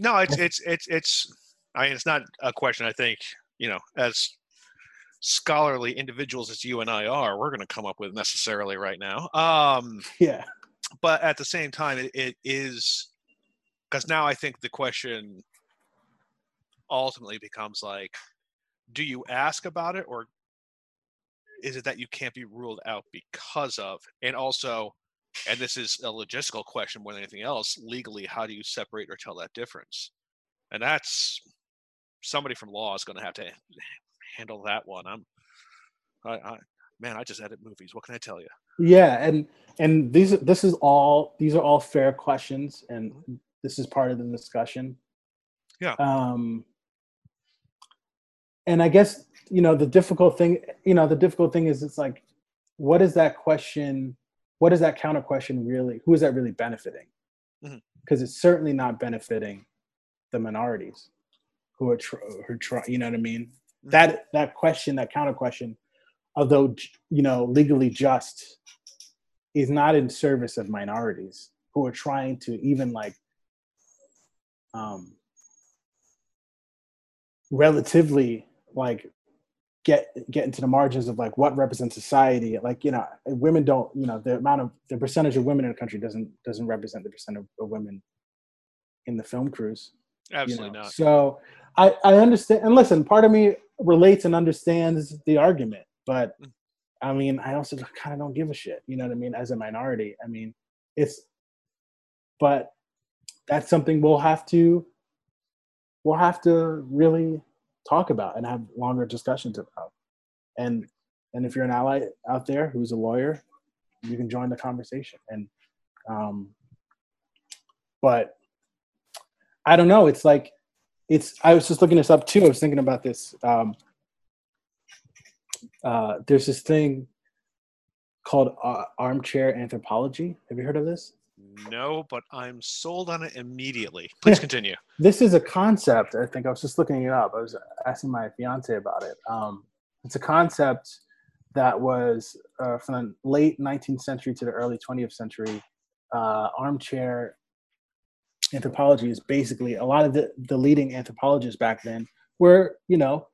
no, it's it's it's it's. I mean, it's not a question. I think you know, as scholarly individuals as you and I are, we're going to come up with necessarily right now. Um, Yeah. But at the same time, it, it is because now I think the question ultimately becomes like, do you ask about it or is it that you can't be ruled out because of? And also, and this is a logistical question more than anything else, legally, how do you separate or tell that difference? And that's somebody from law is going to have to handle that one. I'm, I, I, man, I just edit movies. What can I tell you? Yeah, and and these this is all these are all fair questions and this is part of the discussion. Yeah. Um and I guess, you know, the difficult thing, you know, the difficult thing is it's like what is that question what is that counter question really who is that really benefiting? Because it's certainly not benefiting the minorities who are tr- who try, you know what I mean? Mhm. That that question, that counter question, although you know legally just is not in service of minorities who are trying to even like um relatively like get get into the margins of like what represents society like you know women don't you know the amount of the percentage of women in the country doesn't doesn't represent the percent of, of women in the film crews you Absolutely know? not. So I, I understand. And listen, part of me relates and understands the argument, but Mm. I mean, I also kind of don't give a shit. You know what I mean? As a minority, I mean, it's, but that's something we'll have to, we'll have to really talk about and have longer discussions about. And and if you're an ally out there who's a lawyer, you can join the conversation. And um, but I don't know. It's like it's. I was just looking this up too. I was thinking about this. Um, uh, there's this thing called uh, armchair anthropology. Have you heard of this? No, but I'm sold on it immediately. Please continue. This is a concept. I think I was just looking it up. I was asking my fiance about it. Um, it's a concept that was uh, from the late 19th century to the early 20th century. Uh, armchair anthropology is basically a lot of the, the leading anthropologists back then were, you know,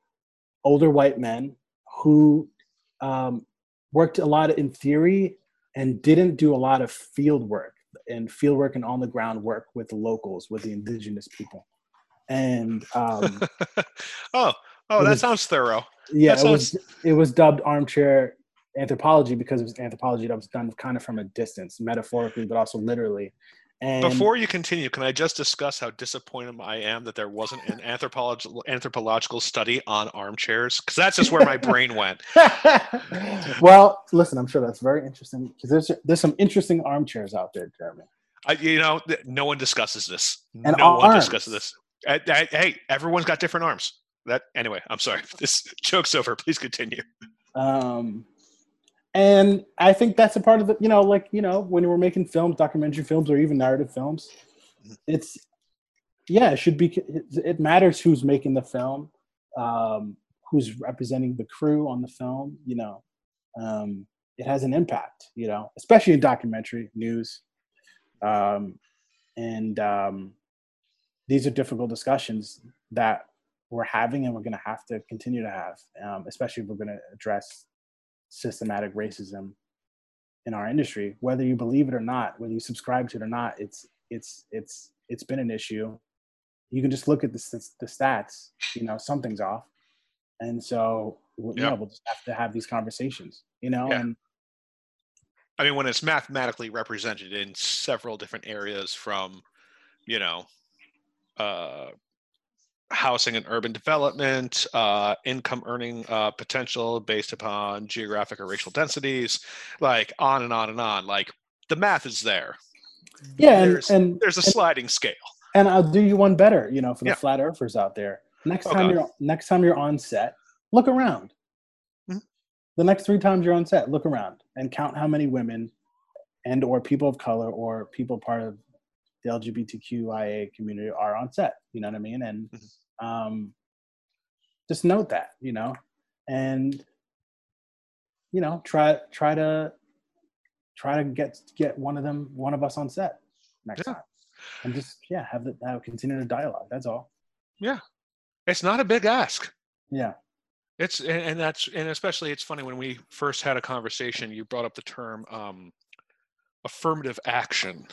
older white men who um, worked a lot in theory and didn't do a lot of field work and field work and on the ground work with the locals, with the indigenous people. And um, oh, oh, that was- sounds thorough. yeah, That it was it was dubbed armchair anthropology because it was anthropology that was done kind of from a distance, metaphorically, but also literally. And Before you continue, can I just discuss how disappointed I am that there wasn't an anthropological anthropological study on armchairs? Because that's just where my brain went. well, listen, I'm sure that's very interesting because there's there's some interesting armchairs out there, Jeremy. I, you know, th- no one discusses this. And no one arms. discusses this. Uh, uh, hey, everyone's got different arms. That anyway. I'm sorry. This joke's over. Please continue. Um, and I think that's a part of the, you know, like you know, when we're making films, documentary films, or even narrative films, it's yeah, it should be. It matters who's making the film, um, who's representing the crew on the film. You know, um, it has an impact. You know, especially in documentary news, um, and um, these are difficult discussions that we're having and we're going to have to continue to have, um, especially if we're going to address systematic racism in our industry. Whether you believe it or not, whether you subscribe to it or not, it's it's it's it's been an issue. You can just look at the the stats. You know, something's off, and so w- Yeah. yeah, we'll just have to have these conversations. You know, Yeah. and I mean, when it's mathematically represented in several different areas, from you know, uh, housing and urban development, uh, income earning uh, potential based upon geographic or racial densities, like on and on and on. Like the math is there. yeah, and, There's- and There's a sliding scale. And I'll do you one better, you know, for the Yeah. flat earthers out there. Next Oh, time God. you're next time you're on set, look around. Mhm. The next three times you're on set, look around and count how many women and or people of color or people part of the LGBTQIA community are on set. You know what I mean? And Mhm. Um, just note that, you know, and you know, try try to try to get get one of them, one of us on set next Yeah. time and just yeah have the have continue the dialogue that's all Yeah. It's not a big ask. yeah It's and, and that's and especially it's funny when we first had a conversation. You brought up the term um, affirmative action,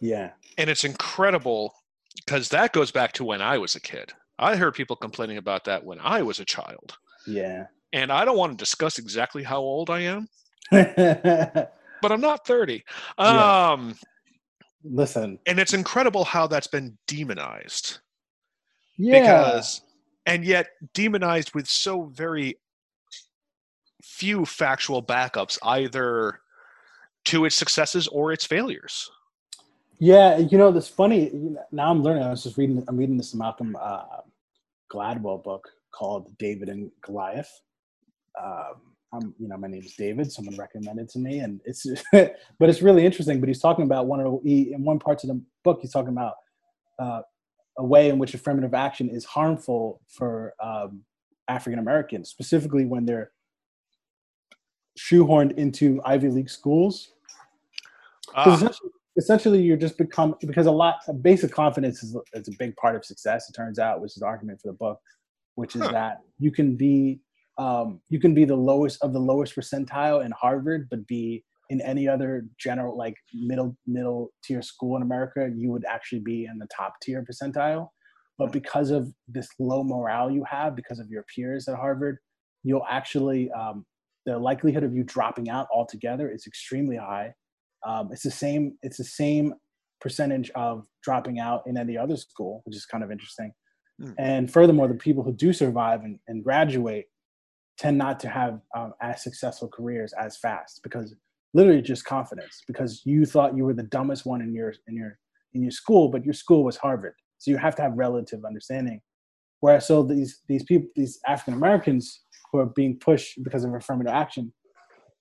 yeah and it's incredible because that goes back to when I was a kid. I heard people complaining about that when I was a child, yeah and I don't want to discuss exactly how old I am, but I'm not 30. Yeah. Um, listen and it's incredible how that's been demonized. yeah because and yet demonized with so very few factual backups either to its successes or its failures yeah you know this funny now i'm learning i was just reading i'm reading this malcolm uh, gladwell book called david and goliath um, I'm, you know, my name is David. Someone recommended to me, and it's, but it's really interesting. But he's talking about one of the, he, in one part of the book, he's talking about uh, a way in which affirmative action is harmful for um, African Americans, specifically when they're shoehorned into Ivy League schools. Ah, essentially, you're just become because a lot basic confidence is, is a big part of success. It turns out, which is the argument for the book, which is Huh. that you can be um, you can be the lowest of the lowest percentile in Harvard, but be in any other general like middle middle tier school in America, you would actually be in the top tier percentile. But because of this low morale you have, because of your peers at Harvard, you'll actually um, the likelihood of you dropping out altogether is extremely high. Um, it's the same. It's the same percentage of dropping out in any other school, which is kind of interesting. Hmm. And furthermore, the people who do survive and, and graduate tend not to have um, as successful careers as fast because literally just confidence. Because you thought you were the dumbest one in your in your in your school, but your school was Harvard. So you have to have relative understanding. Whereas so these these people, these African Americans who are being pushed because of affirmative action,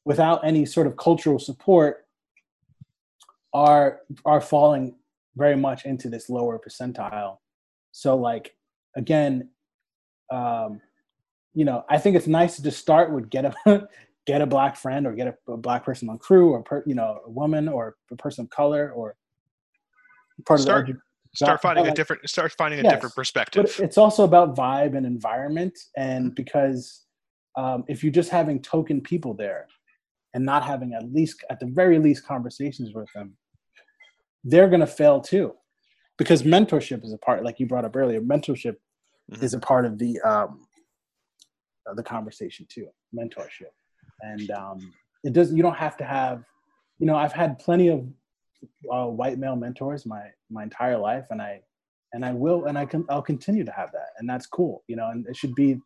without any sort of cultural support, are are falling very much into this lower percentile. So like again, um, you know, I think it's nice to just start with get a get a black friend or get a, a black person on crew or per, you know a woman or a person of color or part start, of the start finding a different start finding a yes, different perspective. But it's also about vibe and environment, and because um, if you're just having token people there and not having at least at the very least conversations with them, they're gonna fail too, because mentorship is a part, like you brought up earlier. Mentorship mm-hmm. is a part of the um, the conversation too. Mentorship and um, it does. You don't have to have. You know, I've had plenty of uh, white male mentors my my entire life, and I and I will, and I can. I'll continue to have that, and that's cool. You know, and it should be.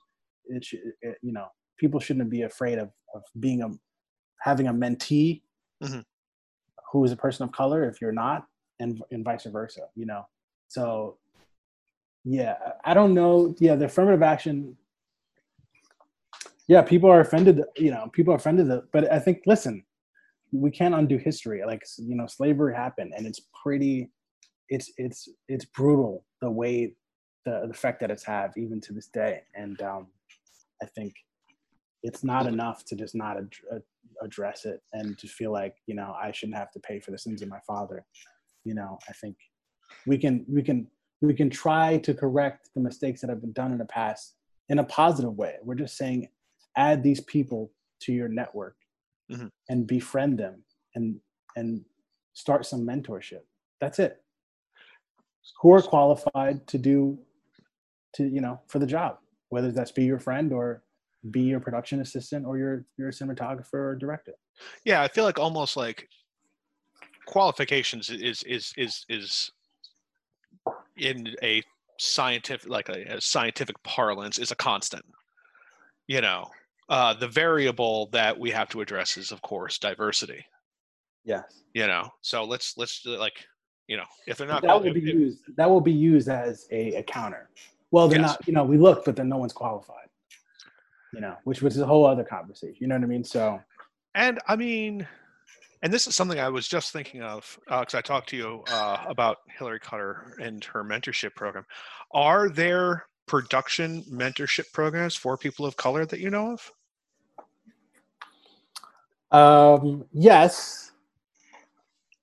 It should. It, you know, people shouldn't be afraid of of being a having a mentee mm-hmm. Who is a person of color if you're not, and and vice versa. You know, so yeah, I don't know. Yeah, the affirmative action yeah people are offended you know people are offended but i think listen we can't undo history like you know slavery happened and it's pretty it's it's it's brutal the way the, the effect that it's had even to this day and um i think it's not enough to just not ad- address it and to feel like you know i shouldn't have to pay for the sins of my father. You know i think we can we can we can try to correct the mistakes that have been done in the past in a positive way. We're just saying add these people to your network mm-hmm. and befriend them and and start some mentorship. That's it. Who are qualified to do to you know for the job whether that's be your friend or be your production assistant or your your cinematographer or director yeah i feel like almost like qualifications is is is is in a scientific like a, a scientific parlance is a constant you know uh, the variable that we have to address is, of course, diversity. Yes. You know, so let's let's like, you know, if they're not that will be if, used, that will be used as a, a counter. Well, they're yes. not. You know, we look, but then no one's qualified. You know, which was a whole other conversation. You know what I mean? So. And I mean, and this is something I was just thinking of because uh, I talked to you uh, about Hillary Cutter and her mentorship program. Are there production mentorship programs for people of color that you know of? Um, yes,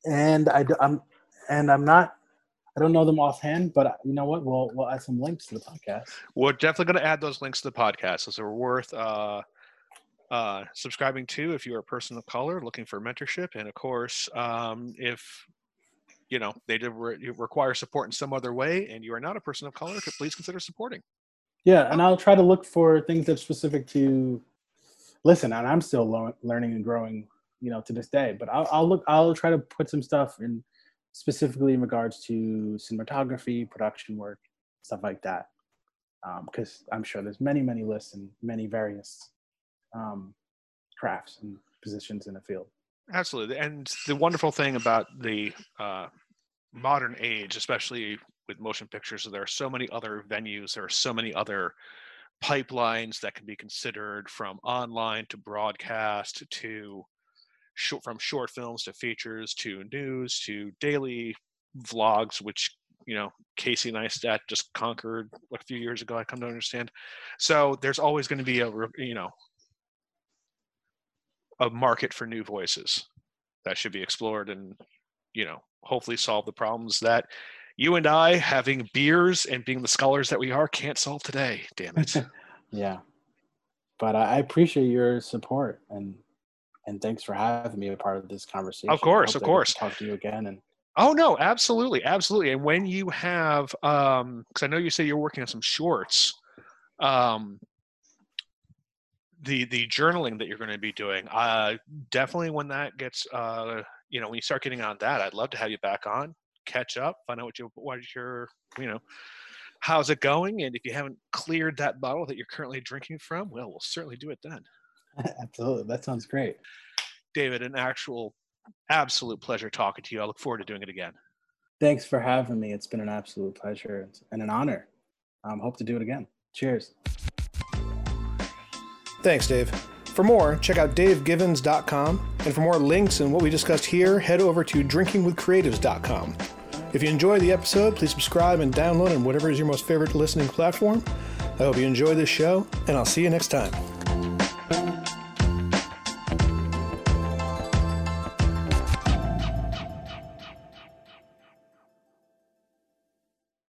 and I, I'm and I'm not. I don't know them offhand, but you know what? We'll we'll add some links to the podcast. We're definitely going to add those links to the podcast. So they're worth uh, uh, subscribing to if you're a person of color looking for mentorship, and of course, um, if you know they re- require support in some other way and you are not a person of color please consider supporting yeah and i'll try to look for things that are specific to listen and i'm still lo- learning and growing you know to this day but I'll, I'll look i'll try to put some stuff in specifically in regards to cinematography production work stuff like that. Because um, i'm sure there's many many lists and many various um, crafts and positions in the field. Absolutely. And the wonderful thing about the uh, modern age, especially with motion pictures, there are so many other venues, there are so many other pipelines that can be considered from online to broadcast to short, from short films to features to news to daily vlogs, which you know Casey Neistat just conquered a few years ago. I come to understand. So there's always going to be a you know a market for new voices that should be explored and you know hopefully solve the problems that you and I, having beers and being the scholars that we are, can't solve today. Damn it. yeah, but I appreciate your support and and thanks for having me a part of this conversation. Of course, of course. Talk to you again and. Oh no, absolutely, absolutely. And when you have, um, because I know you say you're working on some shorts, um, the the journaling that you're going to be doing, uh, definitely when that gets uh you know, when you start getting on that, I'd love to have you back on, catch up, find out what you what your you know how's it going, and if you haven't cleared that bottle that you're currently drinking from, well, we'll certainly do it then. Absolutely, that sounds great. David, an actual absolute pleasure talking to you. I look forward to doing it again. Thanks for having me. It's been an absolute pleasure and an honor. Um, hope to do it again. Cheers. Thanks, Dave. For more, check out davegivens.com, and for more links and what we discussed here, head over to drinkingwithcreatives.com. If you enjoyed the episode, please subscribe and download on whatever is your most favorite listening platform. I hope you enjoy this show, and I'll see you next time.